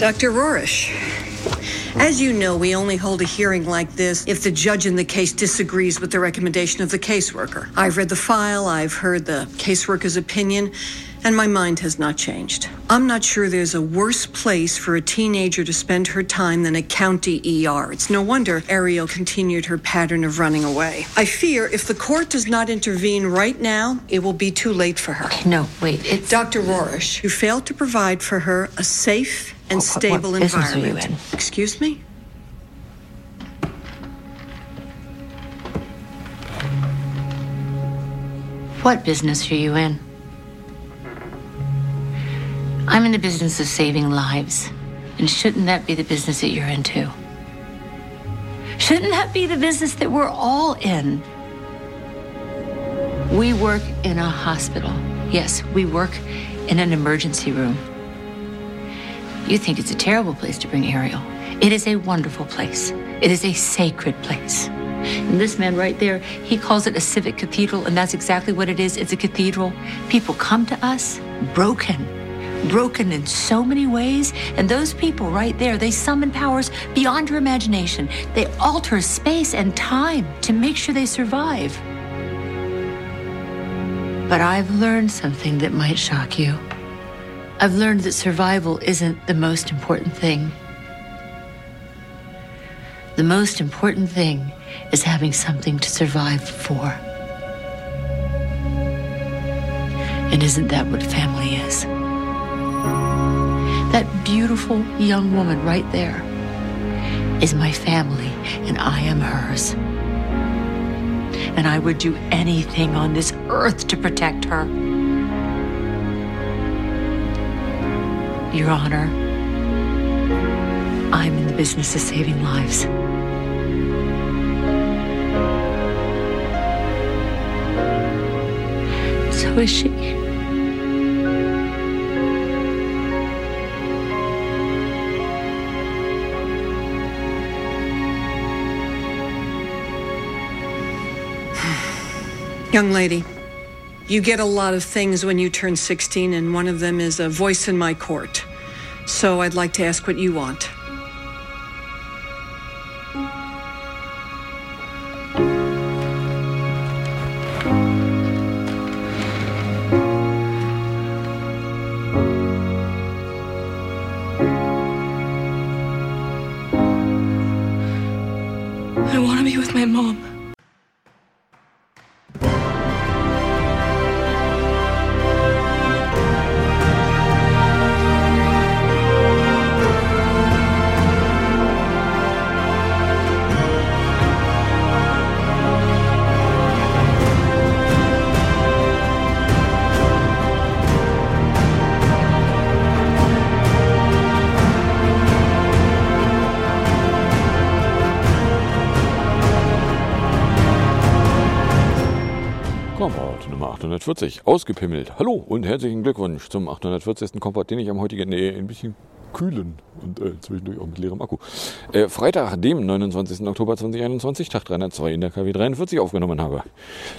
Dr. Rorish. As you know, we only hold a hearing like this if the judge in the case disagrees with the recommendation of the caseworker. I've read the file, I've heard the caseworker's opinion, and my mind has not changed. I'm not sure there's a worse place for a teenager to spend her time than a county ER. It's no wonder Ariel continued her pattern of running away. I fear if the court does not intervene right now, it will be too late for her. Okay, no, wait, it's. Dr. Rorish, you failed to provide for her a safe and What- what stable you environment. in? Excuse me? What business are you in? I'm in the business of saving lives. And shouldn't that be the business that you're in too? Shouldn't that be the business that we're all in? We work in a hospital. Yes, we work in an emergency room. You think it's a terrible place to bring Ariel. It is a wonderful place. It is a sacred place. And this man right there, he calls it a civic cathedral, and that's exactly what it is. It's a cathedral. People come to us broken, broken in so many ways. And those people right there, they summon powers beyond your imagination. They alter space and time to make sure they survive. But I've learned something that might shock you. I've learned that survival isn't the most important thing. The most important thing is having something to survive for. And isn't that what family is? That beautiful young woman right there is my family, and I am hers. And I would do anything on this earth to protect her. Your Honor, I'm in the business of saving lives. So is she. Young lady, you get a lot of things when you turn 16, and one of them is a voice in my court. So I'd like to ask what you want. I want to be with my mom. 840, ausgepimmelt. Hallo und herzlichen Glückwunsch zum 840. Kompott, den ich am heutigen, nee, ein bisschen kühlen und äh, zwischendurch auch mit leerem Akku. Äh, Freitag, dem 29. Oktober 2021, Tag 302 in der KW 43 aufgenommen habe.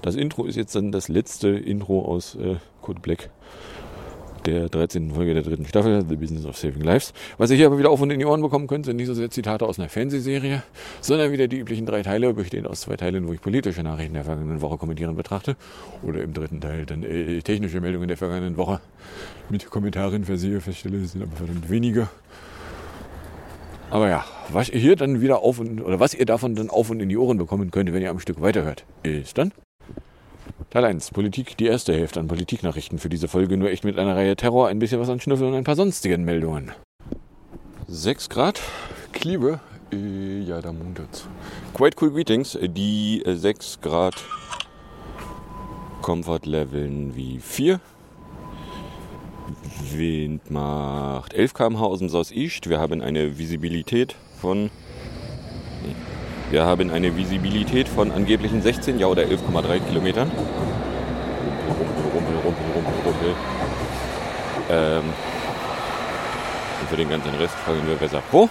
Das Intro ist jetzt dann das letzte Intro aus äh, Code Black der 13. Folge der dritten Staffel, The Business of Saving Lives. Was ihr hier aber wieder auf und in die Ohren bekommen könnt, sind nicht so sehr Zitate aus einer Fernsehserie, sondern wieder die üblichen drei Teile, bestehend aus zwei Teilen, wo ich politische Nachrichten der vergangenen Woche kommentieren betrachte. Oder im dritten Teil dann äh, technische Meldungen der vergangenen Woche mit Kommentaren versehe, feststelle, es sind aber verdammt wenige. Aber ja, was ihr hier dann wieder auf und, oder was ihr davon dann auf und in die Ohren bekommen könnt, wenn ihr am Stück weiterhört, ist dann Teil 1, Politik, die erste Hälfte an Politiknachrichten für diese Folge, nur echt mit einer Reihe Terror, ein bisschen was an Schnüffel und ein paar sonstigen Meldungen. 6 Grad, Kliebe, äh, ja, da muntert's. Quite cool Greetings, die äh, 6 Grad Comfort leveln wie 4. Wind macht 11 km/h aus dem Southeast. Wir haben eine Visibilität von wir haben eine Visibilität von angeblichen 16, ja oder 11,3 Kilometern. Rumpel, rumpel, rumpel, rumpel, rumpel. Ähm, und für den ganzen Rest fangen wir besser vor.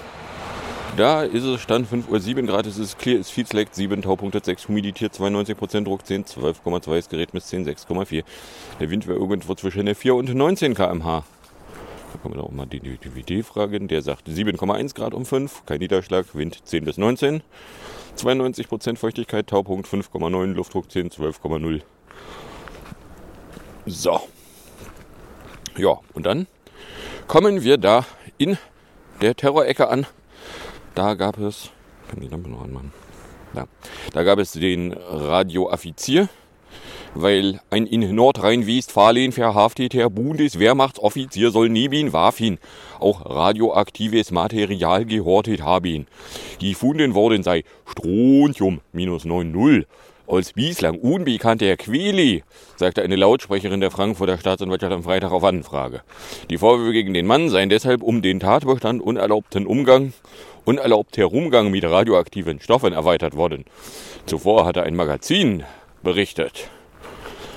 Da ist es Stand 5.07 Uhr Grad, es ist clear, es Feeds leckt 7, Taupunkte 6, Humidität 92%, Druck 10, 12,2, das Gerät misst 10, 6,4. Der Wind wäre irgendwo zwischen 4 und 19 km/h. Kann man auch mal die DVD fragen. Der sagt 7,1 Grad um 5, kein Niederschlag, Wind 10 bis 19, 92% Feuchtigkeit, Taupunkt 5,9, Luftdruck 10, 12,0. So. Ja, und dann kommen wir da in der Terrorecke an. Da gab es, kann die Lampe noch anmachen. Da, da gab es den Radioaffizier, weil ein in Nordrhein-Westfalen verhafteter Bundeswehrmachtsoffizier soll neben Waffen auch radioaktives Material gehortet haben. Gefunden worden sei Strontium minus 90 als bislang unbekannter Quili, sagte eine Lautsprecherin der Frankfurter Staatsanwaltschaft am Freitag auf Anfrage. Die Vorwürfe gegen den Mann seien deshalb um den Tatbestand unerlaubten Umgang, unerlaubter Umgang mit radioaktiven Stoffen erweitert worden. Zuvor hatte ein Magazin berichtet.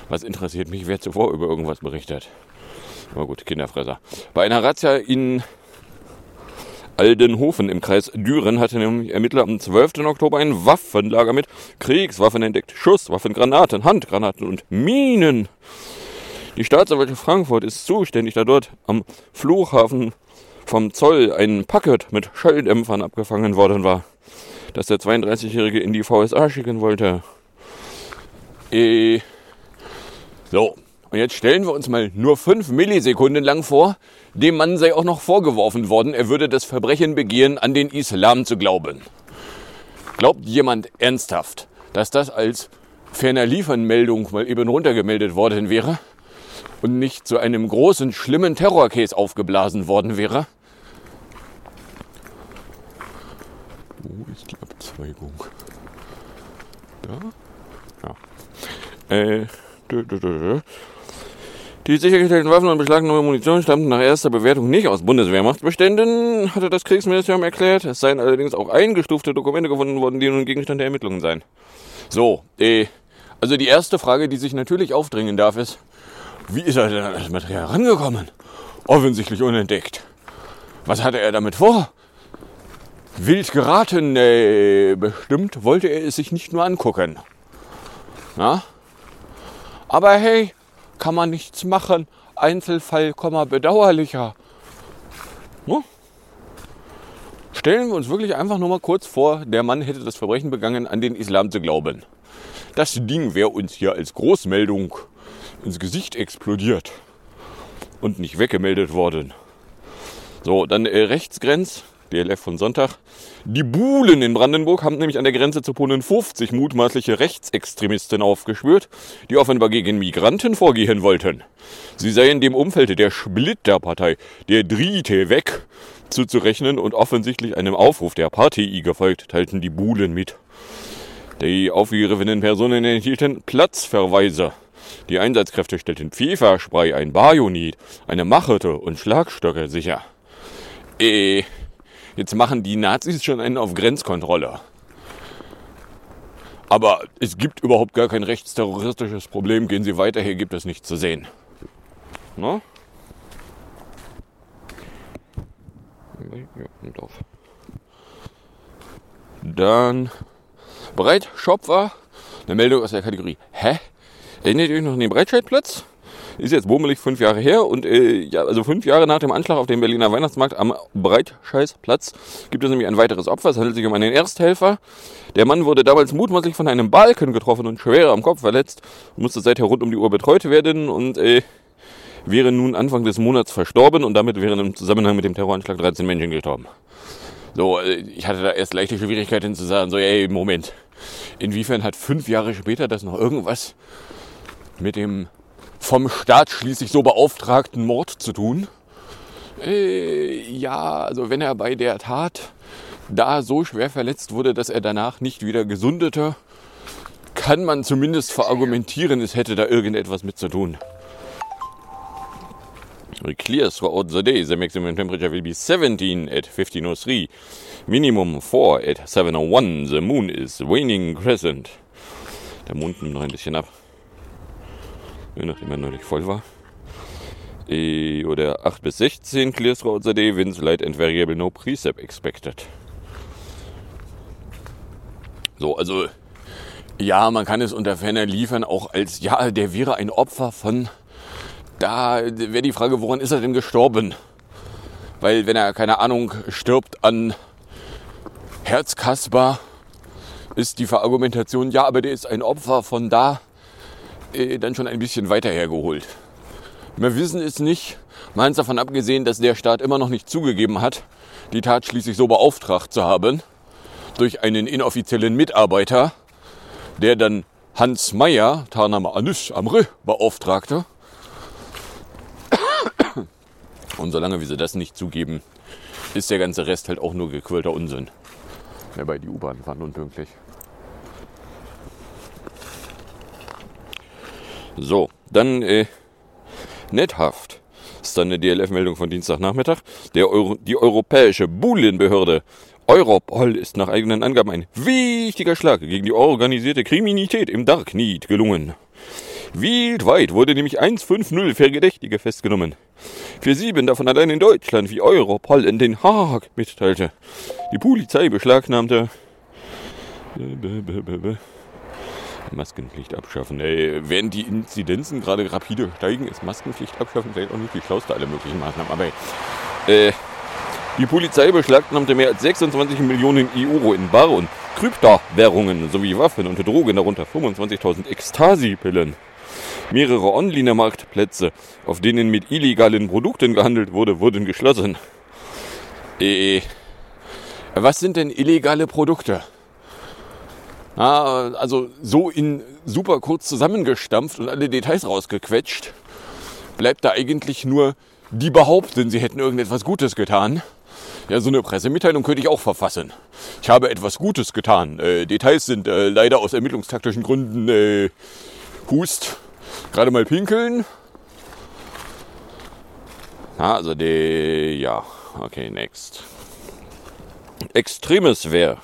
Was interessiert mich, wer zuvor über irgendwas berichtet? Na gut, Kinderfresser. Bei einer Razzia in Aldenhofen im Kreis Düren hatte nämlich Ermittler am 12. Oktober ein Waffenlager mit Kriegswaffen entdeckt. Schusswaffen, Granaten, Handgranaten und Minen. Die Staatsanwaltschaft Frankfurt ist zuständig, da dort am Flughafen vom Zoll ein Packet mit Schalldämpfern abgefangen worden war, das der 32-Jährige in die VSA schicken wollte. Äh, so, und jetzt stellen wir uns mal nur fünf Millisekunden lang vor, dem Mann sei auch noch vorgeworfen worden, er würde das Verbrechen begehen, an den Islam zu glauben. Glaubt jemand ernsthaft, dass das als ferner Liefernmeldung mal eben runtergemeldet worden wäre und nicht zu einem großen, schlimmen Terrorcase aufgeblasen worden wäre? Wo ist die Abzweigung? Da? Ja. Äh. Die sichergestellten Waffen und beschlagnahme Munition stammten nach erster Bewertung nicht aus Bundeswehrmachtsbeständen, hatte das Kriegsministerium erklärt. Es seien allerdings auch eingestufte Dokumente gefunden worden, die nun Gegenstand der Ermittlungen seien. So, äh, also die erste Frage, die sich natürlich aufdringen darf, ist, wie ist er denn an das Material rangekommen? Offensichtlich unentdeckt. Was hatte er damit vor? Wild geraten, äh, bestimmt wollte er es sich nicht nur angucken. Na? Aber hey, kann man nichts machen. Einzelfall, bedauerlicher. Ne? Stellen wir uns wirklich einfach nur mal kurz vor, der Mann hätte das Verbrechen begangen, an den Islam zu glauben. Das Ding wäre uns hier als Großmeldung ins Gesicht explodiert und nicht weggemeldet worden. So, dann äh, Rechtsgrenz, DLF von Sonntag. Die Buhlen in Brandenburg haben nämlich an der Grenze zu Polen 50 mutmaßliche Rechtsextremisten aufgespürt, die offenbar gegen Migranten vorgehen wollten. Sie seien dem Umfeld der Splitterpartei, der Driete weg, zuzurechnen und offensichtlich einem Aufruf der Partei gefolgt, teilten die Buhlen mit. Die aufgegriffenen Personen enthielten Platzverweise. Die Einsatzkräfte stellten Pfefferspray, ein Bajonit, eine Machete und Schlagstöcke sicher. Äh, Jetzt machen die Nazis schon einen auf Grenzkontrolle. Aber es gibt überhaupt gar kein rechtsterroristisches Problem. Gehen Sie weiter, hier gibt es nichts zu sehen. Ne? Dann Breitschopfer, eine Meldung aus der Kategorie Hä? Erinnert ihr euch noch an den Breitscheidplatz? Ist jetzt bummelig fünf Jahre her und äh, ja, also fünf Jahre nach dem Anschlag auf dem Berliner Weihnachtsmarkt am Breitscheißplatz gibt es nämlich ein weiteres Opfer. Es handelt sich um einen Ersthelfer. Der Mann wurde damals mutmaßlich von einem Balken getroffen und schwer am Kopf verletzt, musste seither rund um die Uhr betreut werden und äh, wäre nun Anfang des Monats verstorben und damit wären im Zusammenhang mit dem Terroranschlag 13 Menschen gestorben. So, äh, ich hatte da erst leichte Schwierigkeiten zu sagen, so, ey, Moment. Inwiefern hat fünf Jahre später das noch irgendwas mit dem vom Staat schließlich so beauftragten Mord zu tun? Äh, ja, also wenn er bei der Tat da so schwer verletzt wurde, dass er danach nicht wieder gesundete, kann man zumindest verargumentieren, es hätte da irgendetwas mit zu tun. Clear throughout the day, the maximum temperature will be 17 at 1503, minimum 4 at 701, the moon is waning crescent. Der Mond nimmt noch ein bisschen ab nachdem er neulich voll war. E oder 8 bis 16 clears throughout the day, light and variable, no precip expected. So, also ja, man kann es unter ferner liefern, auch als, ja, der wäre ein Opfer von, da wäre die Frage, woran ist er denn gestorben? Weil wenn er, keine Ahnung, stirbt an Herzkasper, ist die Verargumentation, ja, aber der ist ein Opfer von da, äh, dann schon ein bisschen weiter hergeholt. Wir wissen es nicht, mal davon abgesehen, dass der Staat immer noch nicht zugegeben hat, die Tat schließlich so beauftragt zu haben, durch einen inoffiziellen Mitarbeiter, der dann Hans Meyer, Tarname Anus Amre, beauftragte. Und solange wir sie das nicht zugeben, ist der ganze Rest halt auch nur gequälter Unsinn. Ja, bei die U-Bahn fahren unpünktlich. So, dann äh, Nethaft. Das ist dann eine DLF-Meldung von Dienstagnachmittag. Der Euro, die Europäische Bullenbehörde Europol ist nach eigenen Angaben ein wichtiger Schlag gegen die organisierte Kriminalität im Darknet gelungen. Weltweit wurde nämlich 150 Verdächtige festgenommen. Für sieben davon allein in Deutschland, wie Europol in Den Haag mitteilte. Die Polizei beschlagnahmte Maskenpflicht abschaffen. Ey, während die Inzidenzen gerade rapide steigen, ist Maskenpflicht abschaffen vielleicht auch nicht die schlauste aller möglichen Maßnahmen. Aber äh, die Polizei beschlagnahmte mehr als 26 Millionen Euro in Bar- und Kryptowährungen sowie Waffen und Drogen, darunter 25.000 Ekstasi-Pillen. Mehrere Online-Marktplätze, auf denen mit illegalen Produkten gehandelt wurde, wurden geschlossen. Äh, was sind denn illegale Produkte? Ah, also so in super kurz zusammengestampft und alle Details rausgequetscht, bleibt da eigentlich nur, die behaupten, sie hätten irgendetwas Gutes getan. Ja, so eine Pressemitteilung könnte ich auch verfassen. Ich habe etwas Gutes getan. Äh, Details sind äh, leider aus ermittlungstaktischen Gründen äh, Hust. Gerade mal pinkeln. Ah, also die, ja, okay, next. Extremes wäre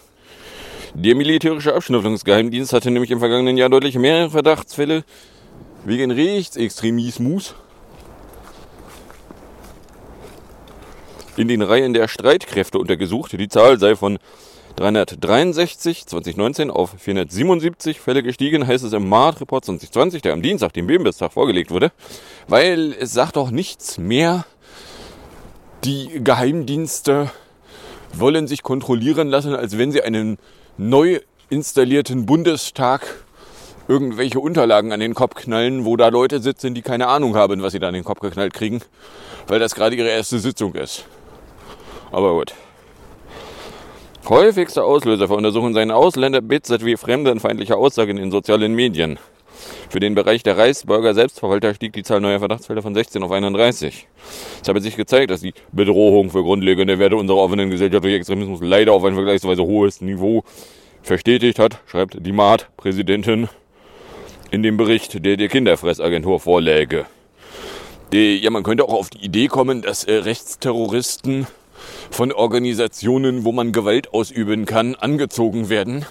der militärische Abschnüffelungsgeheimdienst hatte nämlich im vergangenen Jahr deutlich mehr Verdachtsfälle. Wegen Rechtsextremismus? In den Reihen der Streitkräfte untersucht. Die Zahl sei von 363 2019 auf 477 Fälle gestiegen, heißt es im Mart-Report 2020, der am Dienstag, dem Bembestag, vorgelegt wurde, weil es sagt doch nichts mehr, die Geheimdienste wollen sich kontrollieren lassen, als wenn sie einen neu installierten Bundestag irgendwelche Unterlagen an den Kopf knallen, wo da Leute sitzen, die keine Ahnung haben, was sie da an den Kopf geknallt kriegen, weil das gerade ihre erste Sitzung ist. Aber gut. Häufigster Auslöser für Untersuchungen seien Ausländer-Bits wie fremdenfeindliche Aussagen in sozialen Medien. Für den Bereich der Reichsbürger Selbstverwalter stieg die Zahl neuer Verdachtsfälle von 16 auf 31. Es habe sich gezeigt, dass die Bedrohung für grundlegende Werte unserer offenen Gesellschaft durch Extremismus leider auf ein vergleichsweise hohes Niveau verstetigt hat, schreibt die MAAT-Präsidentin in dem Bericht, der der Kinderfressagentur vorläge. Ja, man könnte auch auf die Idee kommen, dass äh, Rechtsterroristen von Organisationen, wo man Gewalt ausüben kann, angezogen werden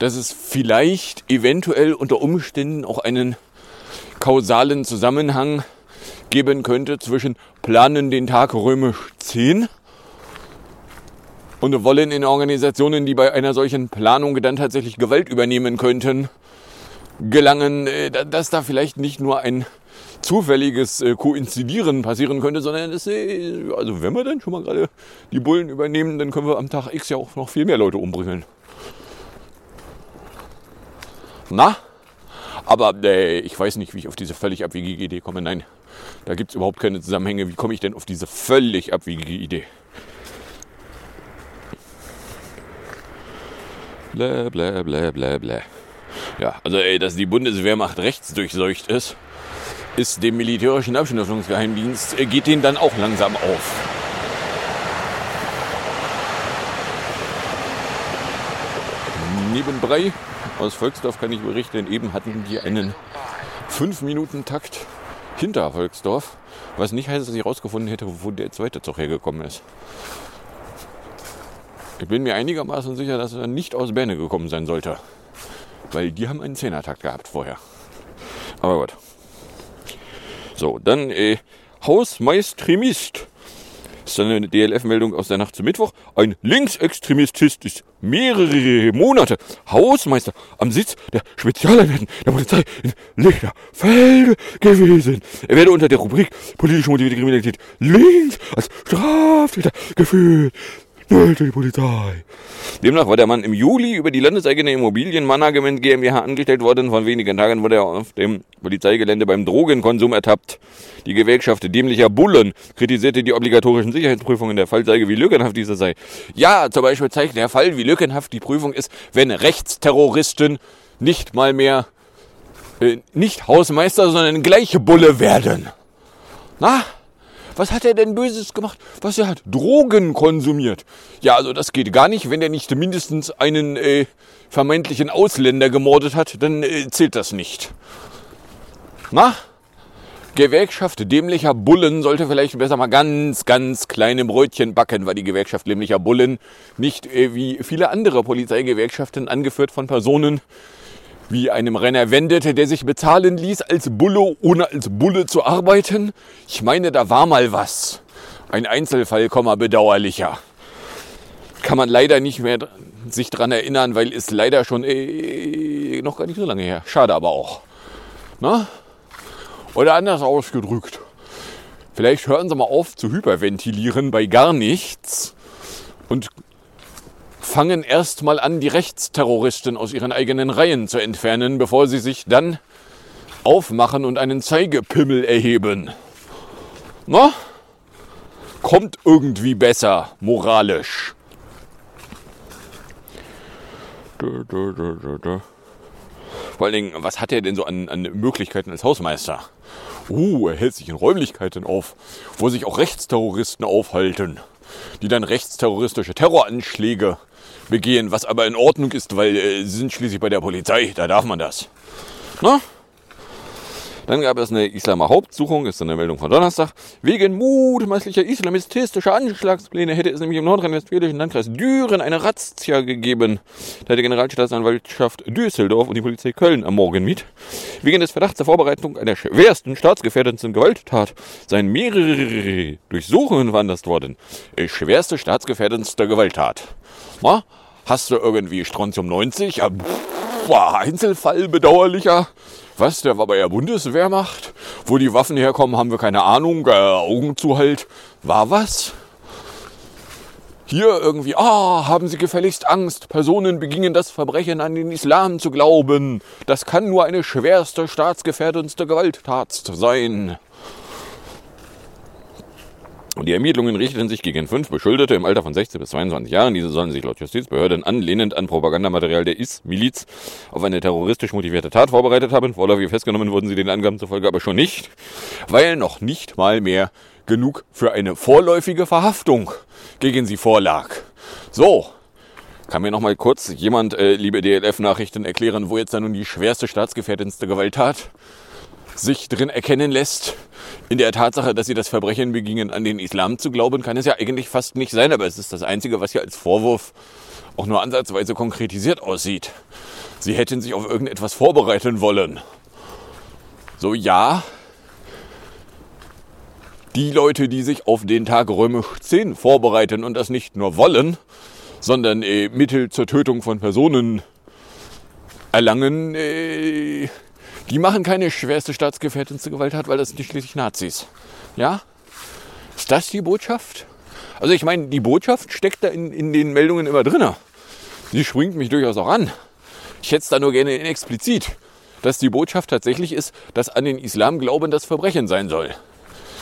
dass es vielleicht eventuell unter Umständen auch einen kausalen Zusammenhang geben könnte zwischen planen den Tag römisch 10 und wollen in Organisationen, die bei einer solchen Planung dann tatsächlich Gewalt übernehmen könnten, gelangen, äh, dass da vielleicht nicht nur ein zufälliges äh, Koinzidieren passieren könnte, sondern dass, äh, also wenn wir dann schon mal gerade die Bullen übernehmen, dann können wir am Tag X ja auch noch viel mehr Leute umbringen. Na? Aber äh, ich weiß nicht, wie ich auf diese völlig abwegige Idee komme. Nein, da gibt es überhaupt keine Zusammenhänge. Wie komme ich denn auf diese völlig abwegige Idee? Blä, blä, blä, blä, blä. Ja, also ey, dass die Bundeswehrmacht rechtsdurchseucht ist, ist dem militärischen Abschnittungsgeheimdienst, äh, geht den dann auch langsam auf. Nebenbei aus Volksdorf kann ich berichten, eben hatten wir einen 5-Minuten-Takt hinter Volksdorf, was nicht heißt, dass ich herausgefunden hätte, wo der zweite Zug hergekommen ist. Ich bin mir einigermaßen sicher, dass er nicht aus Berne gekommen sein sollte, weil die haben einen Zehnertakt gehabt vorher. Aber gut. So, dann äh, Hausmeistremist Das ist eine DLF-Meldung aus der Nacht zum Mittwoch. Ein Linksextremist ist mehrere Monate Hausmeister am Sitz der Spezialeinheiten der Polizei in Lichterfelde gewesen. Er werde unter der Rubrik politische motivierte Kriminalität links als Straftäter geführt die Polizei. Demnach war der Mann im Juli über die landeseigene Immobilienmanagement GmbH angestellt worden. Von wenigen Tagen wurde er auf dem Polizeigelände beim Drogenkonsum ertappt. Die Gewerkschaft dämlicher Bullen kritisierte die obligatorischen Sicherheitsprüfungen. Der Fall zeige, wie lückenhaft dieser sei. Ja, zum Beispiel zeigt der Fall, wie lückenhaft die Prüfung ist, wenn Rechtsterroristen nicht mal mehr äh, nicht Hausmeister, sondern gleiche Bulle werden. Na? Was hat er denn Böses gemacht? Was er hat? Drogen konsumiert. Ja, also das geht gar nicht. Wenn er nicht mindestens einen äh, vermeintlichen Ausländer gemordet hat, dann äh, zählt das nicht. Na? Gewerkschaft dämlicher Bullen sollte vielleicht besser mal ganz, ganz kleine Brötchen backen, weil die Gewerkschaft dämlicher Bullen nicht äh, wie viele andere Polizeigewerkschaften angeführt von Personen, wie einem Renner wendete, der sich bezahlen ließ als Bulle, ohne als Bulle zu arbeiten. Ich meine, da war mal was. Ein Einzelfall, bedauerlicher. Kann man leider nicht mehr sich dran erinnern, weil es leider schon äh, noch gar nicht so lange her. Schade aber auch. Na? Oder anders ausgedrückt. Vielleicht hören Sie mal auf zu hyperventilieren bei gar nichts und fangen erstmal an, die Rechtsterroristen aus ihren eigenen Reihen zu entfernen, bevor sie sich dann aufmachen und einen Zeigepimmel erheben. Na? Kommt irgendwie besser, moralisch. Vor allen Dingen, was hat er denn so an, an Möglichkeiten als Hausmeister? Uh, er hält sich in Räumlichkeiten auf, wo sich auch Rechtsterroristen aufhalten, die dann rechtsterroristische Terroranschläge begehen, was aber in Ordnung ist, weil äh, sie sind schließlich bei der Polizei, da darf man das. Na? Dann gab es eine Islamer Hauptsuchung, ist eine Meldung von Donnerstag. Wegen mutmaßlicher islamistischer Anschlagspläne hätte es nämlich im nordrhein-westfälischen Landkreis Düren eine Razzia gegeben. Da die Generalstaatsanwaltschaft Düsseldorf und die Polizei Köln am Morgen mit. Wegen des Verdachts der Vorbereitung einer schwersten staatsgefährdenden Gewalttat seien mehrere Durchsuchungen veranlasst worden. Äh, schwerste staatsgefährdendste Gewalttat. Na? Hast du irgendwie Strontium 90? Ja, pff, Einzelfall bedauerlicher. Was, der war bei der Bundeswehrmacht? Wo die Waffen herkommen, haben wir keine Ahnung. Äh, Augen zu halt. War was? Hier irgendwie, ah, haben Sie gefälligst Angst, Personen begingen das Verbrechen an den Islam zu glauben. Das kann nur eine schwerste staatsgefährdendste Gewalttat sein. Und die Ermittlungen richteten sich gegen fünf Beschuldete im Alter von 16 bis 22 Jahren. Diese sollen sich laut Justizbehörden anlehnend an Propagandamaterial der IS-Miliz auf eine terroristisch motivierte Tat vorbereitet haben. Vorläufig festgenommen wurden sie den Angaben zufolge aber schon nicht, weil noch nicht mal mehr genug für eine vorläufige Verhaftung gegen sie vorlag. So, kann mir noch mal kurz jemand, äh, liebe DLF-Nachrichten, erklären, wo jetzt da nun die schwerste staatsgefährdendste Gewalttat sich drin erkennen lässt. In der Tatsache, dass sie das Verbrechen begingen, an den Islam zu glauben, kann es ja eigentlich fast nicht sein, aber es ist das Einzige, was hier als Vorwurf auch nur ansatzweise konkretisiert aussieht. Sie hätten sich auf irgendetwas vorbereiten wollen. So ja, die Leute, die sich auf den Tag römisch 10 vorbereiten und das nicht nur wollen, sondern äh, Mittel zur Tötung von Personen erlangen, äh, die machen keine schwerste staatsgefährdendste Gewalttat, weil das sind schließlich Nazis. Ja? Ist das die Botschaft? Also ich meine, die Botschaft steckt da in, in den Meldungen immer drin. Die schwingt mich durchaus auch an. Ich hätte es da nur gerne in explizit, dass die Botschaft tatsächlich ist, dass an den Islam glauben das Verbrechen sein soll.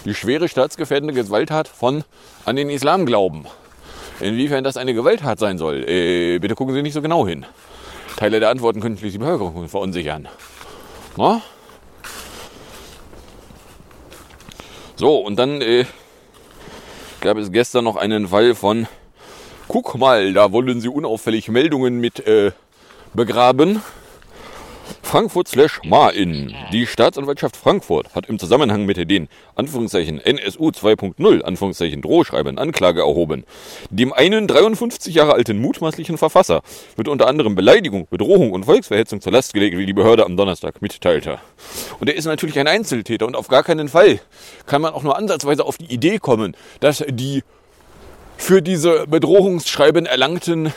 Die schwere staatsgefährdende Gewalttat von an den Islam glauben. Inwiefern das eine Gewalttat sein soll, äh, bitte gucken Sie nicht so genau hin. Teile der Antworten können schließlich die Bevölkerung verunsichern. Na? So, und dann äh, gab es gestern noch einen Fall von, guck mal, da wollen sie unauffällig Meldungen mit äh, begraben. Frankfurt slash Main. Die Staatsanwaltschaft Frankfurt hat im Zusammenhang mit den Anführungszeichen NSU 2.0 Anführungszeichen Drohschreiben Anklage erhoben. Dem einen 53 Jahre alten mutmaßlichen Verfasser wird unter anderem Beleidigung, Bedrohung und Volksverhetzung zur Last gelegt, wie die Behörde am Donnerstag mitteilte. Und er ist natürlich ein Einzeltäter und auf gar keinen Fall kann man auch nur ansatzweise auf die Idee kommen, dass die für diese Bedrohungsschreiben erlangten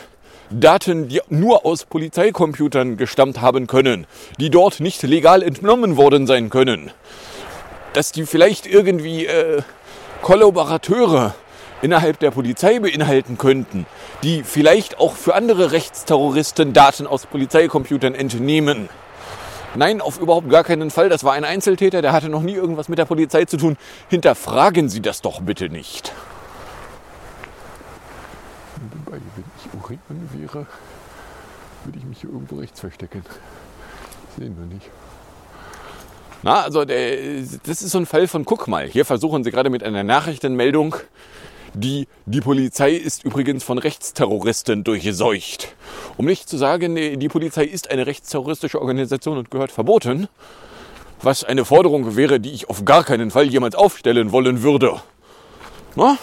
Daten, die nur aus Polizeicomputern gestammt haben können, die dort nicht legal entnommen worden sein können, dass die vielleicht irgendwie äh, Kollaborateure innerhalb der Polizei beinhalten könnten, die vielleicht auch für andere Rechtsterroristen Daten aus Polizeicomputern entnehmen. Nein, auf überhaupt gar keinen Fall. Das war ein Einzeltäter, der hatte noch nie irgendwas mit der Polizei zu tun. Hinterfragen Sie das doch bitte nicht. Urin wäre, würde ich mich hier irgendwo rechts verstecken. Sehen wir nicht. Na, also der, das ist so ein Fall von, guck mal, hier versuchen sie gerade mit einer Nachrichtenmeldung, die, die Polizei ist übrigens von Rechtsterroristen durchseucht. Um nicht zu sagen, die Polizei ist eine rechtsterroristische Organisation und gehört verboten, was eine Forderung wäre, die ich auf gar keinen Fall jemals aufstellen wollen würde. Na?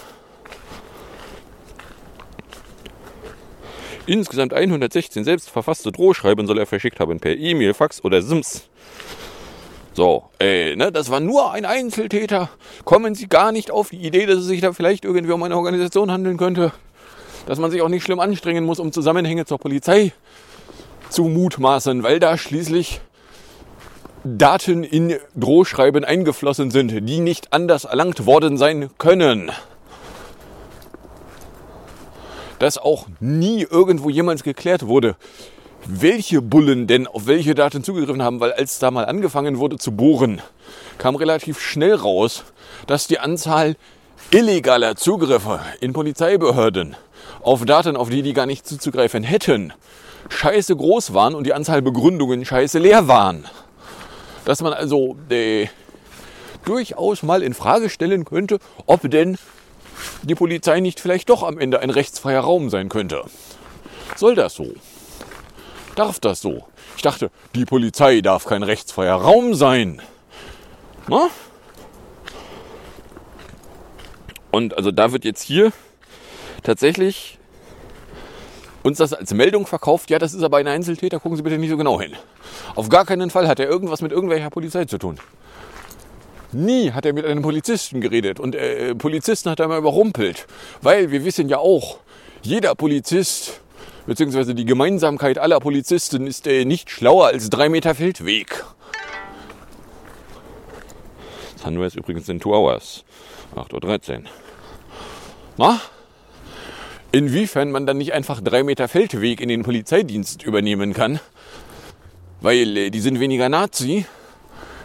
Insgesamt 116 selbst verfasste Drohschreiben soll er verschickt haben per E-Mail, Fax oder Sims. So, ey, ne, das war nur ein Einzeltäter. Kommen Sie gar nicht auf die Idee, dass es sich da vielleicht irgendwie um eine Organisation handeln könnte. Dass man sich auch nicht schlimm anstrengen muss, um Zusammenhänge zur Polizei zu mutmaßen, weil da schließlich Daten in Drohschreiben eingeflossen sind, die nicht anders erlangt worden sein können dass auch nie irgendwo jemals geklärt wurde, welche Bullen denn auf welche Daten zugegriffen haben, weil als da mal angefangen wurde zu bohren, kam relativ schnell raus, dass die Anzahl illegaler Zugriffe in Polizeibehörden auf Daten, auf die die gar nicht zuzugreifen hätten, scheiße groß waren und die Anzahl Begründungen scheiße leer waren. Dass man also äh, durchaus mal in Frage stellen könnte, ob denn die Polizei nicht vielleicht doch am Ende ein rechtsfreier Raum sein könnte. Soll das so? Darf das so? Ich dachte, die Polizei darf kein rechtsfreier Raum sein. Na? Und also da wird jetzt hier tatsächlich uns das als Meldung verkauft. Ja, das ist aber ein Einzeltäter. Gucken Sie bitte nicht so genau hin. Auf gar keinen Fall hat er irgendwas mit irgendwelcher Polizei zu tun. Nie hat er mit einem Polizisten geredet und äh, Polizisten hat er mal überrumpelt. Weil wir wissen ja auch, jeder Polizist, beziehungsweise die Gemeinsamkeit aller Polizisten ist äh, nicht schlauer als drei Meter Feldweg. Sunrise übrigens in 2 Hours. 8.13 Uhr. Na? Inwiefern man dann nicht einfach drei Meter Feldweg in den Polizeidienst übernehmen kann, weil äh, die sind weniger Nazi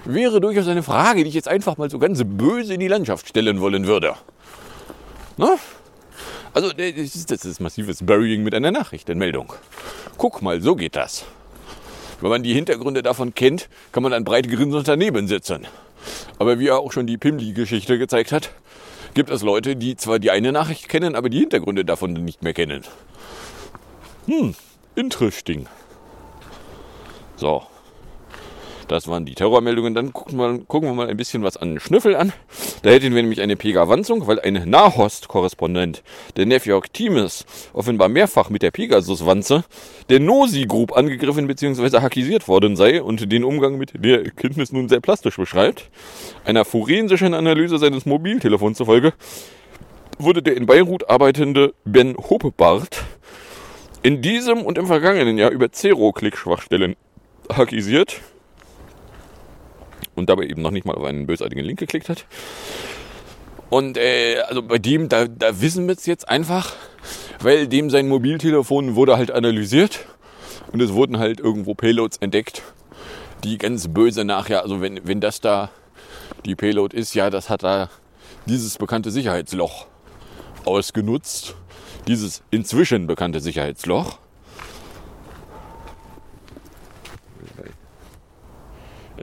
wäre durchaus eine Frage, die ich jetzt einfach mal so ganz böse in die Landschaft stellen wollen würde. Na? Also, das ist, das ist massives Burying mit einer Nachrichtenmeldung. Guck mal, so geht das. Wenn man die Hintergründe davon kennt, kann man dann breit grinsend daneben sitzen. Aber wie auch schon die Pimli-Geschichte gezeigt hat, gibt es Leute, die zwar die eine Nachricht kennen, aber die Hintergründe davon nicht mehr kennen. Hm, interesting. So. Das waren die Terrormeldungen. Dann gucken wir, gucken wir mal ein bisschen was an Schnüffel an. Da hätten wir nämlich eine Pega-Wanzung, weil ein Nahost-Korrespondent der New York Times offenbar mehrfach mit der Pegasus-Wanze der Nosi Group angegriffen bzw. hackisiert worden sei und den Umgang mit der Erkenntnis nun sehr plastisch beschreibt. Einer forensischen Analyse seines Mobiltelefons zufolge wurde der in Beirut arbeitende Ben Hopebart in diesem und im vergangenen Jahr über Zero-Klick-Schwachstellen hackisiert und dabei eben noch nicht mal auf einen bösartigen Link geklickt hat. Und äh, also bei dem, da, da wissen wir es jetzt einfach, weil dem sein Mobiltelefon wurde halt analysiert und es wurden halt irgendwo Payloads entdeckt, die ganz böse nachher, also wenn, wenn das da die Payload ist, ja, das hat da dieses bekannte Sicherheitsloch ausgenutzt. Dieses inzwischen bekannte Sicherheitsloch.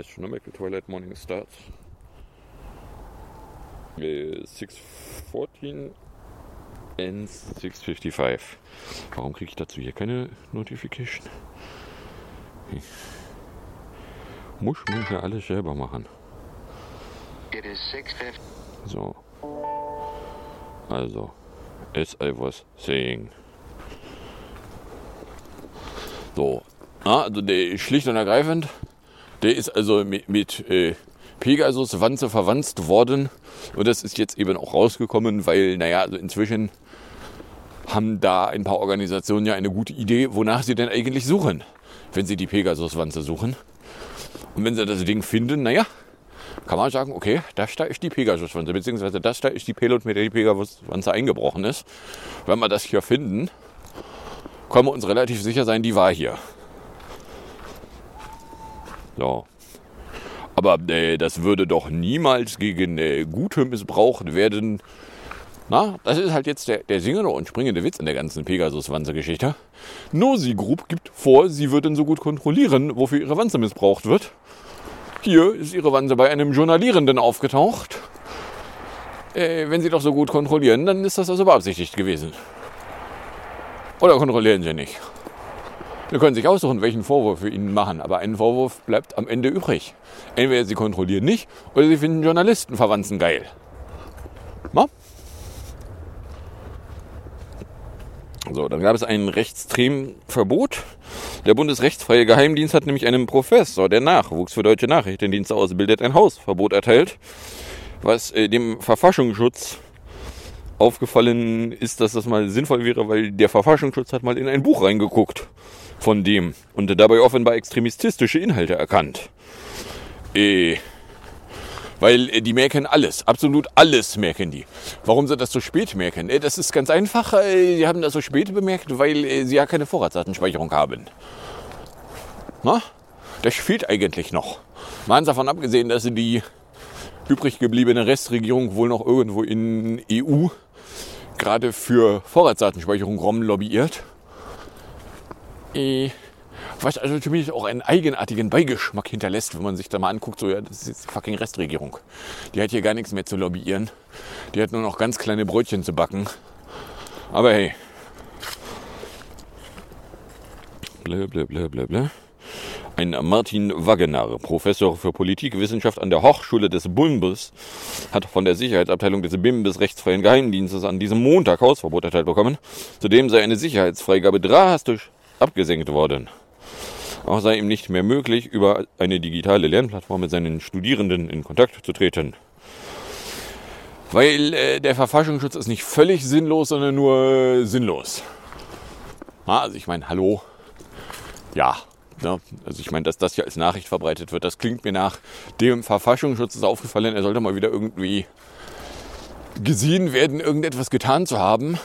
Astronomical twilight morning starts. 6.14 and 6.55. Warum kriege ich dazu hier keine Notification? Ich muss mir hier alles selber machen. So. Also, as I was saying. So. Ah, also schlicht und ergreifend der ist also mit, mit äh, Pegasus-Wanze verwandt worden. Und das ist jetzt eben auch rausgekommen, weil, naja, also inzwischen haben da ein paar Organisationen ja eine gute Idee, wonach sie denn eigentlich suchen, wenn sie die Pegasuswanze suchen. Und wenn sie das Ding finden, naja, kann man sagen, okay, das da ist die Pegasuswanze, beziehungsweise das da ist die Pelot, mit der die Pegasuswanze eingebrochen ist. Wenn wir das hier finden, können wir uns relativ sicher sein, die war hier. So. Aber äh, das würde doch niemals gegen äh, Gute missbraucht werden. Na, das ist halt jetzt der, der singende und springende Witz in der ganzen Pegasus-Wanze-Geschichte. Nosi Group gibt vor, sie würden so gut kontrollieren, wofür ihre Wanze missbraucht wird. Hier ist ihre Wanze bei einem Journalierenden aufgetaucht. Äh, wenn sie doch so gut kontrollieren, dann ist das also beabsichtigt gewesen. Oder kontrollieren sie nicht? Sie können sich aussuchen, welchen Vorwurf wir ihnen machen, aber ein Vorwurf bleibt am Ende übrig. Entweder sie kontrollieren nicht oder sie finden Journalistenverwandten geil. Na? So, dann gab es ein Rechtsstremverbot. Der Bundesrechtsfreie Geheimdienst hat nämlich einem Professor, der Nachwuchs für deutsche Nachrichtendienste ausbildet, ein Hausverbot erteilt, was äh, dem Verfassungsschutz aufgefallen ist, dass das mal sinnvoll wäre, weil der Verfassungsschutz hat mal in ein Buch reingeguckt von dem und dabei offenbar extremistische Inhalte erkannt. Äh, weil äh, die merken alles, absolut alles merken die. Warum sie das so spät merken? Äh, das ist ganz einfach, äh, sie haben das so spät bemerkt, weil sie ja keine Vorratsdatenspeicherung haben. Na? Das fehlt eigentlich noch. Mal davon abgesehen, dass sie die übrig gebliebene Restregierung wohl noch irgendwo in EU gerade für Vorratsdatenspeicherung ROM lobbyiert. Äh, was also zumindest auch einen eigenartigen Beigeschmack hinterlässt, wenn man sich da mal anguckt, so ja, das ist jetzt fucking Restregierung. Die hat hier gar nichts mehr zu lobbyieren. Die hat nur noch ganz kleine Brötchen zu backen. Aber hey. Blä, blä, blä, blä, blä. Ein Martin Wagner, Professor für Politikwissenschaft an der Hochschule des Bundes, hat von der Sicherheitsabteilung des BIM des Rechtsfreien Geheimdienstes an diesem Montag Hausverbot erteilt bekommen. Zudem sei eine Sicherheitsfreigabe drastisch abgesenkt worden. Auch sei ihm nicht mehr möglich, über eine digitale Lernplattform mit seinen Studierenden in Kontakt zu treten. Weil äh, der Verfassungsschutz ist nicht völlig sinnlos, sondern nur äh, sinnlos. Ah, also ich meine, hallo. Ja, ja, ne? also ich meine, dass das hier als Nachricht verbreitet wird, das klingt mir nach dem Verfassungsschutz ist aufgefallen, er sollte mal wieder irgendwie gesehen werden, irgendetwas getan zu haben.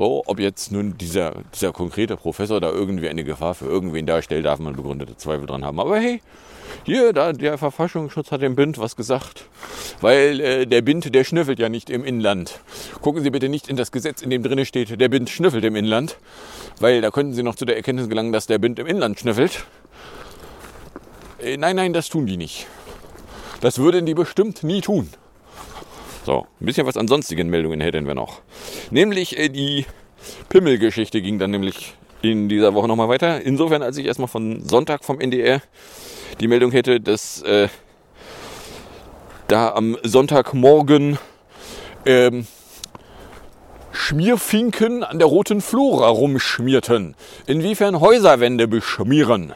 So, ob jetzt nun dieser, dieser konkrete Professor da irgendwie eine Gefahr für irgendwen darstellt, darf man begründete Zweifel dran haben. Aber hey, hier, da, der Verfassungsschutz hat dem Bind was gesagt. Weil äh, der Bind, der schnüffelt ja nicht im Inland. Gucken Sie bitte nicht in das Gesetz, in dem drin steht, der Bind schnüffelt im Inland. Weil da könnten Sie noch zu der Erkenntnis gelangen, dass der Bind im Inland schnüffelt. Äh, nein, nein, das tun die nicht. Das würden die bestimmt nie tun. So, ein bisschen was an sonstigen Meldungen hätten wir noch. Nämlich äh, die Pimmelgeschichte ging dann nämlich in dieser Woche nochmal weiter. Insofern, als ich erstmal von Sonntag vom NDR die Meldung hätte, dass äh, da am Sonntagmorgen ähm, Schmierfinken an der roten Flora rumschmierten. Inwiefern Häuserwände beschmieren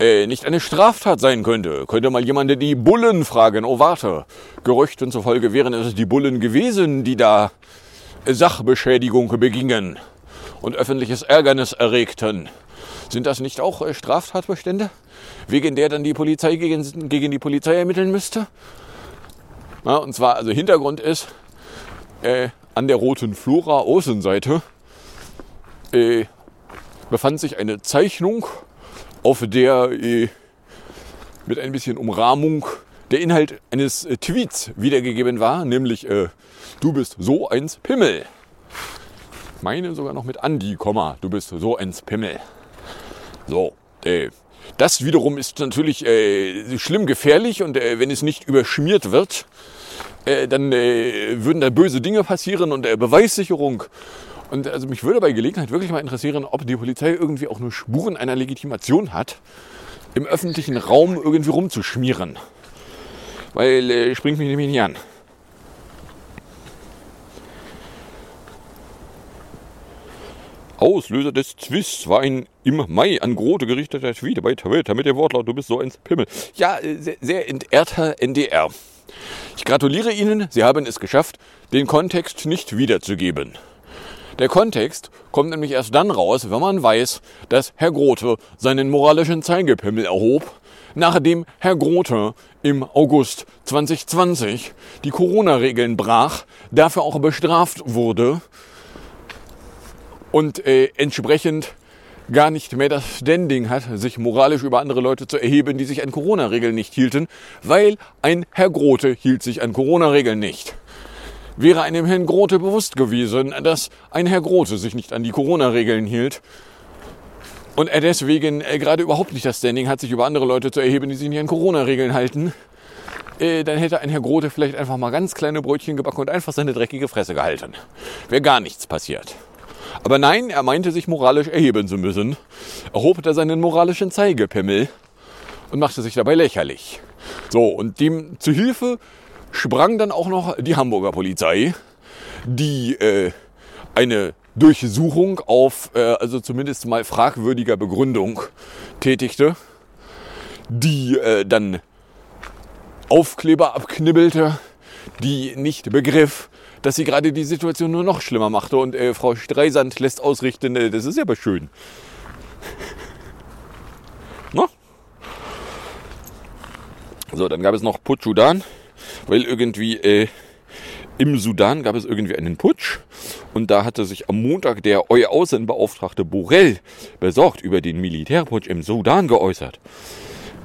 äh, nicht eine Straftat sein könnte. Könnte mal jemand die Bullen fragen. Oh warte, Gerüchten zufolge wären es die Bullen gewesen, die da Sachbeschädigung begingen und öffentliches Ärgernis erregten. Sind das nicht auch äh, Straftatbestände, wegen der dann die Polizei gegen, gegen die Polizei ermitteln müsste? Na, und zwar, also Hintergrund ist, äh, an der roten Flora Außenseite äh, befand sich eine Zeichnung auf der äh, mit ein bisschen Umrahmung der Inhalt eines äh, Tweets wiedergegeben war, nämlich äh, du bist so eins Pimmel. Meine sogar noch mit Andi, du bist so eins Pimmel. So, äh, das wiederum ist natürlich äh, schlimm gefährlich und äh, wenn es nicht überschmiert wird, äh, dann würden da böse Dinge passieren und Beweissicherung und also mich würde bei Gelegenheit wirklich mal interessieren, ob die Polizei irgendwie auch nur Spuren einer Legitimation hat, im öffentlichen Raum irgendwie rumzuschmieren. Weil äh, springt mich nämlich nicht an. Auslöser des Twists war ein im Mai an Grote gerichteter Tweet bei Twitter mit dem Wortlaut, du bist so ein Pimmel. Ja, äh, sehr, sehr entehrter NDR. Ich gratuliere Ihnen, Sie haben es geschafft, den Kontext nicht wiederzugeben. Der Kontext kommt nämlich erst dann raus, wenn man weiß, dass Herr Grote seinen moralischen Zeigepimmel erhob, nachdem Herr Grote im August 2020 die Corona-Regeln brach, dafür auch bestraft wurde und äh, entsprechend gar nicht mehr das Standing hat, sich moralisch über andere Leute zu erheben, die sich an Corona-Regeln nicht hielten, weil ein Herr Grote hielt sich an Corona-Regeln nicht. Wäre einem Herrn Grote bewusst gewesen, dass ein Herr Grote sich nicht an die Corona-Regeln hielt und er deswegen äh, gerade überhaupt nicht das Standing hat, sich über andere Leute zu erheben, die sich nicht an Corona-Regeln halten, äh, dann hätte ein Herr Grote vielleicht einfach mal ganz kleine Brötchen gebacken und einfach seine dreckige Fresse gehalten. Wäre gar nichts passiert. Aber nein, er meinte sich moralisch erheben zu müssen, erhob er seinen moralischen Zeigepimmel und machte sich dabei lächerlich. So, und dem zu Hilfe sprang dann auch noch die Hamburger Polizei, die äh, eine Durchsuchung auf, äh, also zumindest mal fragwürdiger Begründung tätigte, die äh, dann Aufkleber abknibbelte, die nicht begriff, dass sie gerade die Situation nur noch schlimmer machte. Und äh, Frau Streisand lässt ausrichten, äh, das ist aber schön. Na? So, dann gab es noch Putsch Sudan, weil irgendwie äh, im Sudan gab es irgendwie einen Putsch. Und da hatte sich am Montag der euer Außenbeauftragte Borrell besorgt über den Militärputsch im Sudan geäußert.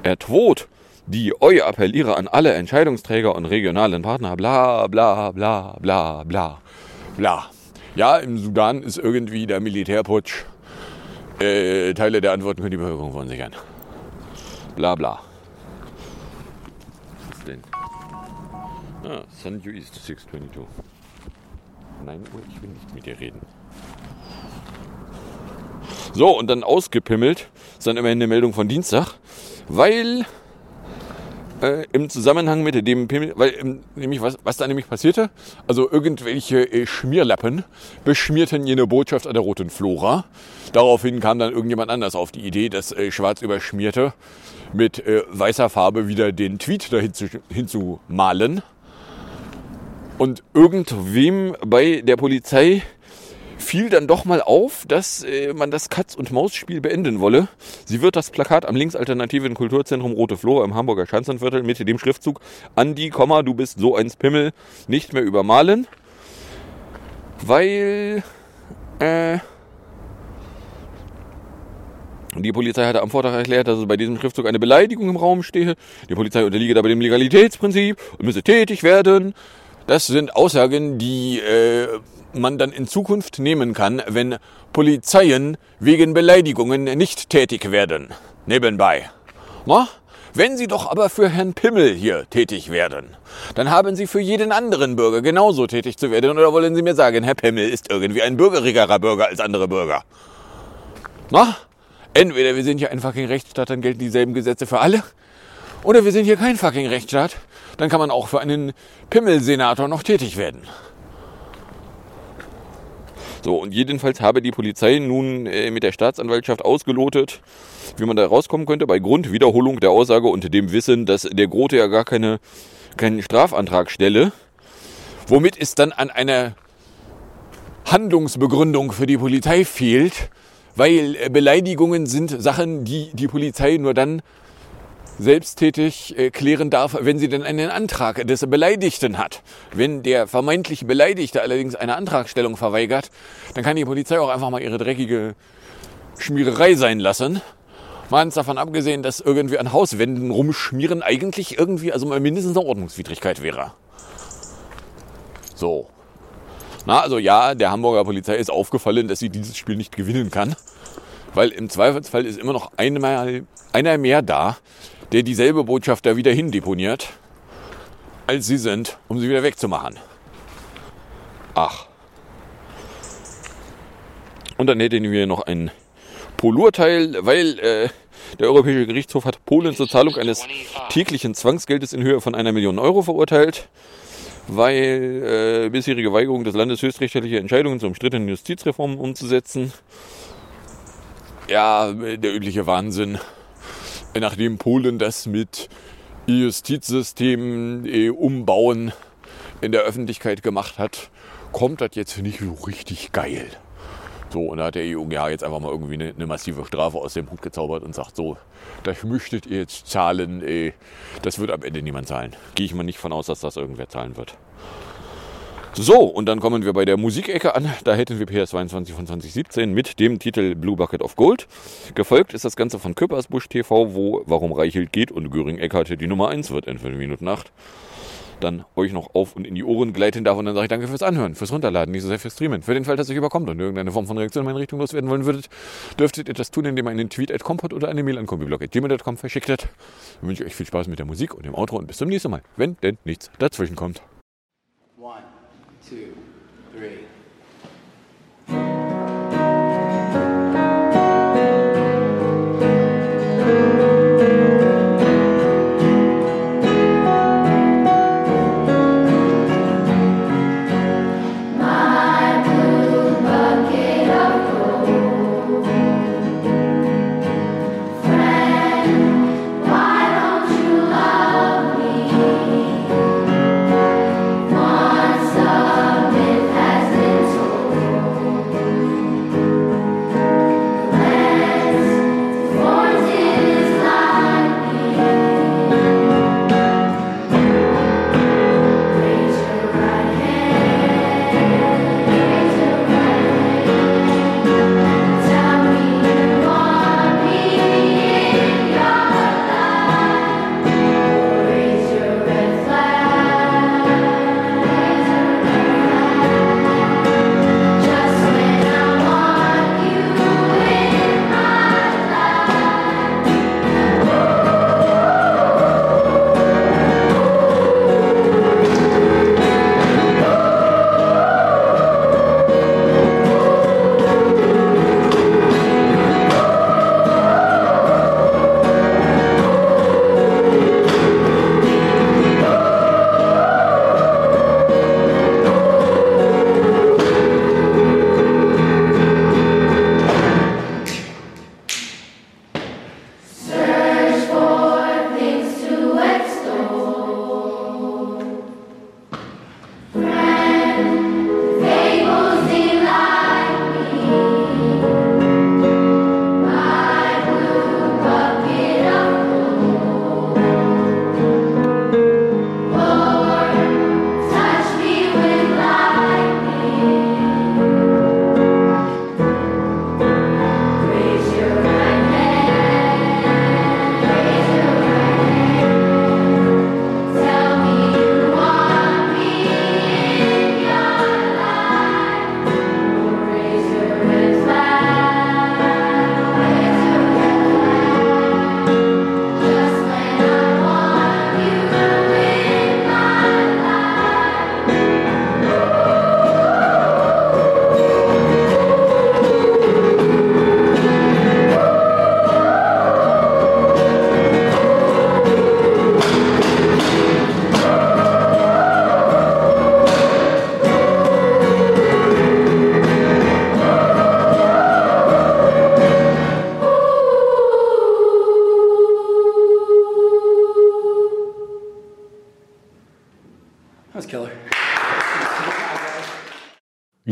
Er droht die Eu appelliere an alle Entscheidungsträger und regionalen Partner, bla bla bla bla bla bla. Ja, im Sudan ist irgendwie der Militärputsch. Äh, Teile der Antworten können die Bevölkerung verunsichern. Bla bla. Was denn? Ah, Sunju East 622. Nein, Uhr, ich will nicht mit dir reden. So, und dann ausgepimmelt ist dann immerhin eine Meldung von Dienstag, weil äh, im Zusammenhang mit dem Pimmel, weil ähm, nämlich was, was da nämlich passierte, also irgendwelche äh, Schmierlappen beschmierten jene Botschaft an der roten Flora. Daraufhin kam dann irgendjemand anders auf die Idee, das äh, schwarz überschmierte mit äh, weißer Farbe wieder den Tweet dahin zu, hinzumalen. Und irgendwem bei der Polizei fiel dann doch mal auf, dass äh, man das Katz-und-Maus-Spiel beenden wolle. Sie wird das Plakat am linksalternativen Kulturzentrum Rote Flora im Hamburger Schanzenviertel mit dem Schriftzug Andi, du bist so ein Pimmel nicht mehr übermalen, weil äh, die Polizei hatte am Vortag erklärt, dass es bei diesem Schriftzug eine Beleidigung im Raum stehe. Die Polizei unterliege dabei dem Legalitätsprinzip und müsse tätig werden. Das sind Aussagen, die äh, man dann in Zukunft nehmen kann, wenn Polizeien wegen Beleidigungen nicht tätig werden. Nebenbei. Na? Wenn Sie doch aber für Herrn Pimmel hier tätig werden, dann haben Sie für jeden anderen Bürger genauso tätig zu werden. Oder wollen Sie mir sagen, Herr Pimmel ist irgendwie ein bürgerigerer Bürger als andere Bürger? Na? Entweder wir sind hier ein fucking Rechtsstaat, dann gelten dieselben Gesetze für alle. Oder wir sind hier kein fucking Rechtsstaat, dann kann man auch für einen Pimmelsenator noch tätig werden. So, und jedenfalls habe die Polizei nun äh, mit der Staatsanwaltschaft ausgelotet, wie man da rauskommen könnte, bei Grundwiederholung der Aussage und dem Wissen, dass der Grote ja gar keine, keinen Strafantrag stelle. Womit es dann an einer Handlungsbegründung für die Polizei fehlt, weil äh, Beleidigungen sind Sachen, die die Polizei nur dann selbsttätig äh, klären darf, wenn sie denn einen Antrag des Beleidigten hat. Wenn der vermeintlich Beleidigte allerdings eine Antragstellung verweigert, dann kann die Polizei auch einfach mal ihre dreckige Schmiererei sein lassen. Mal davon abgesehen, dass irgendwie an Hauswänden rumschmieren eigentlich irgendwie, also mal mindestens eine Ordnungswidrigkeit wäre. So. Na, also ja, der Hamburger Polizei ist aufgefallen, dass sie dieses Spiel nicht gewinnen kann. Weil im Zweifelsfall ist immer noch einmal, einer mehr da, der dieselbe Botschaft da wieder hin deponiert, als sie sind, um sie wieder wegzumachen. Ach. Und dann hätten wir noch ein Polurteil, weil äh, der Europäische Gerichtshof hat Polen zur Zahlung eines täglichen Zwangsgeldes in Höhe von einer Million Euro verurteilt, weil äh, bisherige Weigerung des Landes höchstrichterliche Entscheidungen zur umstrittenen Justizreform umzusetzen. Ja, der übliche Wahnsinn nachdem Polen das mit Justizsystem äh, umbauen in der Öffentlichkeit gemacht hat, kommt das jetzt nicht so richtig geil. So, und da hat der EUGH jetzt einfach mal irgendwie eine, eine, massive Strafe aus dem Hut gezaubert und sagt so, das möchtet ihr jetzt zahlen, ey, das wird am Ende niemand zahlen. Gehe ich mal nicht von aus, dass das irgendwer zahlen wird. So, und dann kommen wir bei der Musikecke an. Da hätten wir PS22 von 2017 mit dem Titel Blue Bucket of Gold. Gefolgt ist das Ganze von Küppersbusch TV, wo Warum Reichelt geht und Göring Eckhardt die Nummer 1 wird in 5 Minuten 8 dann euch noch auf und in die Ohren gleiten darf. Und dann sage ich danke fürs Anhören, fürs Runterladen, nicht so sehr fürs Streamen. Für den Fall, dass euch überkommt und irgendeine Form von Reaktion in meine Richtung loswerden wollen würdet, dürftet ihr das tun, indem ihr einen Tweet at kompot oder eine Mail an kombiblog.gmail.com verschickt habt. Dann wünsche ich euch viel Spaß mit der Musik und dem Outro und bis zum nächsten Mal, wenn denn nichts dazwischen kommt. Two, three.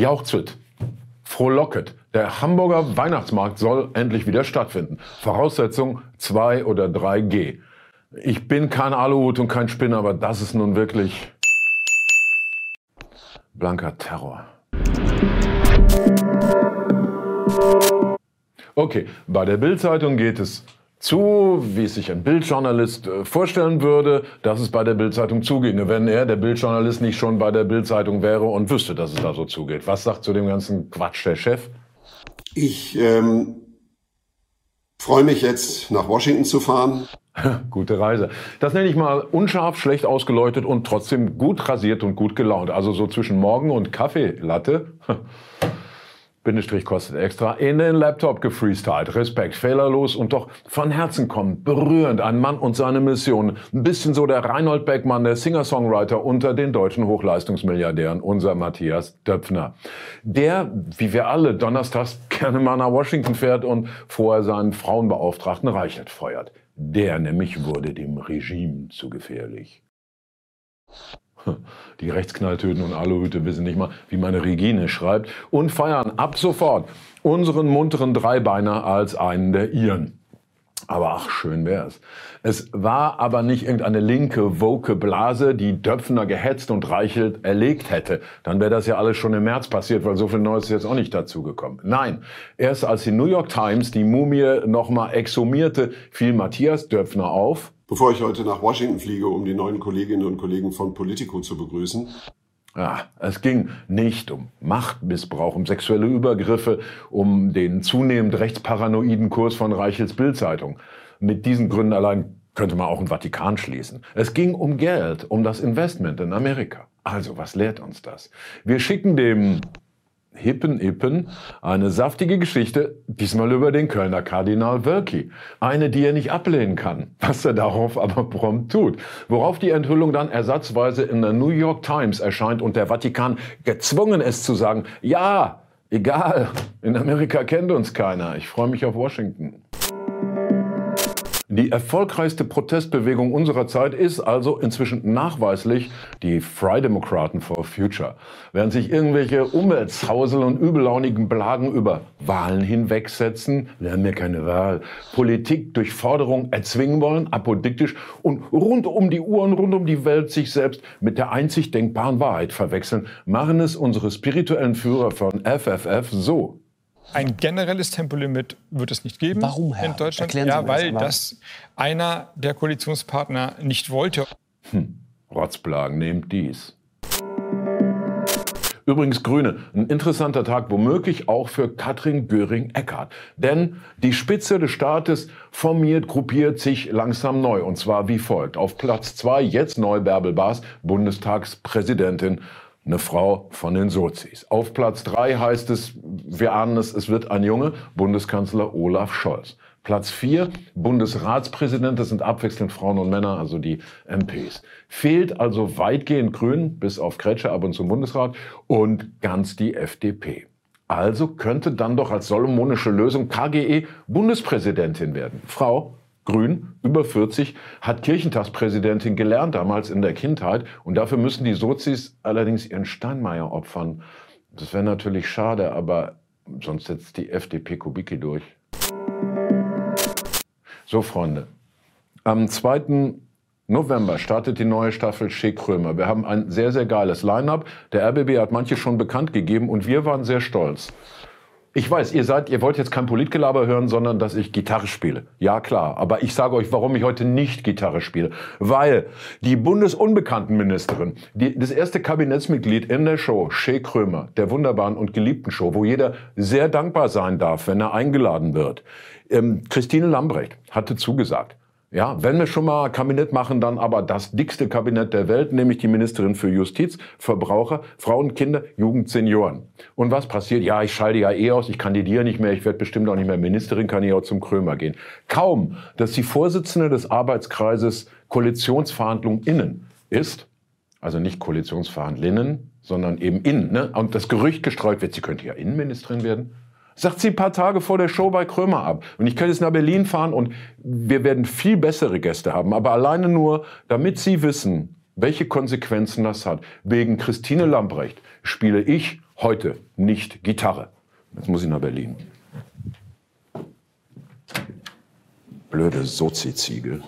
Jauchzet, frohlocket. Der Hamburger Weihnachtsmarkt soll endlich wieder stattfinden. Voraussetzung 2 oder 3G. Ich bin kein Aluhut und kein Spinner, aber das ist nun wirklich blanker Terror. Okay, bei der Bildzeitung geht es zu, wie es sich ein Bildjournalist äh, vorstellen würde, dass es bei der Bildzeitung zuginge, wenn er, der Bildjournalist, nicht schon bei der Bildzeitung wäre und wüsste, dass es da so zugeht. Was sagt zu dem ganzen Quatsch der Chef? Ich ähm, freue mich jetzt nach Washington zu fahren. Gute Reise. Das nenne ich mal unscharf, schlecht ausgeläutet und trotzdem gut rasiert und gut gelaunt. Also so zwischen Morgen und Kaffeelatte. Bindestrich kostet extra, in den Laptop gefreestylt. Respekt, fehlerlos und doch von Herzen kommend, berührend. Ein Mann und seine Mission. Ein bisschen so der Reinhold Beckmann, der Singer-Songwriter unter den deutschen Hochleistungsmilliardären, unser Matthias Döpfner. Der, wie wir alle, donnerstags gerne mal nach Washington fährt und vorher seinen Frauenbeauftragten Reichert feuert. Der nämlich wurde dem Regime zu gefährlich. Die Rechtsknalltöten und Aluhüte wissen nicht mal, wie meine Regine schreibt und feiern ab sofort unseren munteren Dreibeiner als einen der ihren. Aber ach, schön wär's. Es war aber nicht irgendeine linke, woke Blase, die Döpfner gehetzt und Reichelt erlegt hätte. Dann wäre das ja alles schon im März passiert, weil so viel Neues ist jetzt auch nicht dazugekommen. Nein, erst als die New York Times die Mumie nochmal exhumierte, fiel Matthias Döpfner auf. Bevor ich heute nach Washington fliege, um die neuen Kolleginnen und Kollegen von Politico zu begrüßen, ja, es ging nicht um Machtmissbrauch, um sexuelle Übergriffe, um den zunehmend rechtsparanoiden Kurs von Reichels Bildzeitung. Mit diesen Gründen allein könnte man auch im Vatikan schließen. Es ging um Geld, um das Investment in Amerika. Also, was lehrt uns das? Wir schicken dem Hippen Ippen eine saftige Geschichte, diesmal über den Kölner Kardinal Wölki. Eine, die er nicht ablehnen kann, was er darauf aber prompt tut. Worauf die Enthüllung dann ersatzweise in der New York Times erscheint und der Vatikan gezwungen ist zu sagen, ja, egal, in Amerika kennt uns keiner. Ich freue mich auf Washington. Die erfolgreichste Protestbewegung unserer Zeit ist also inzwischen nachweislich die Fry Democraten for Future. Während sich irgendwelche Umweltzausel und übellaunigen Blagen über Wahlen hinwegsetzen, wir haben ja keine Wahl, Politik durch Forderung erzwingen wollen, apodiktisch und rund um die Uhren, rund um die Welt sich selbst mit der einzig denkbaren Wahrheit verwechseln, machen es unsere spirituellen Führer von FFF so. Ein generelles Tempolimit wird es nicht geben Warum, Herr? in Deutschland. Erklären ja, weil das einer der Koalitionspartner nicht wollte. Rotzplagen, nehmt dies. Übrigens Grüne, ein interessanter Tag womöglich auch für Katrin Göring-Eckardt. Denn die Spitze des Staates formiert, gruppiert sich langsam neu. Und zwar wie folgt. Auf Platz zwei jetzt neu Bärbel Baas, Bundestagspräsidentin. Eine Frau von den Sozis. Auf Platz drei heißt es, wir ahnen es, es wird ein Junge, Bundeskanzler Olaf Scholz. Platz vier Bundesratspräsident, das sind abwechselnd Frauen und Männer, also die MPs. Fehlt also weitgehend Grün, bis auf Kretsche ab und zum Bundesrat, und ganz die FDP. Also könnte dann doch als solomonische Lösung KGE Bundespräsidentin werden. Frau, Grün, über 40, hat Kirchentagspräsidentin gelernt, damals in der Kindheit. Und dafür müssen die Sozis allerdings ihren Steinmeier opfern. Das wäre natürlich schade, aber sonst setzt die FDP Kubicki durch. So, Freunde. Am 2. November startet die neue Staffel Schick Krömer. Wir haben ein sehr, sehr geiles Line-up. Der RBB hat manche schon bekannt gegeben und wir waren sehr stolz. Ich weiß, ihr seid, ihr wollt jetzt kein Politgelaber hören, sondern dass ich Gitarre spiele. Ja, klar. Aber ich sage euch, warum ich heute nicht Gitarre spiele. Weil die Bundesunbekanntenministerin, die, das erste Kabinettsmitglied in der Show, Shea Krömer, der wunderbaren und geliebten Show, wo jeder sehr dankbar sein darf, wenn er eingeladen wird. Ähm, Christine Lambrecht hatte zugesagt. Ja, wenn wir schon mal Kabinett machen, dann aber das dickste Kabinett der Welt, nämlich die Ministerin für Justiz, Verbraucher, Frauen, Kinder, Jugend, Senioren. Und was passiert? Ja, ich schalte ja eh aus, ich kandidiere nicht mehr, ich werde bestimmt auch nicht mehr Ministerin, kann ich auch zum Krömer gehen. Kaum, dass die Vorsitzende des Arbeitskreises Koalitionsverhandlungen innen ist, also nicht Koalitionsverhandlinnen, sondern eben innen, ne? und das Gerücht gestreut wird, sie könnte ja Innenministerin werden, Sagt sie ein paar Tage vor der Show bei Krömer ab. Und ich kann jetzt nach Berlin fahren und wir werden viel bessere Gäste haben. Aber alleine nur, damit Sie wissen, welche Konsequenzen das hat. Wegen Christine Lambrecht spiele ich heute nicht Gitarre. Jetzt muss ich nach Berlin. Blöde Sozi-Ziege.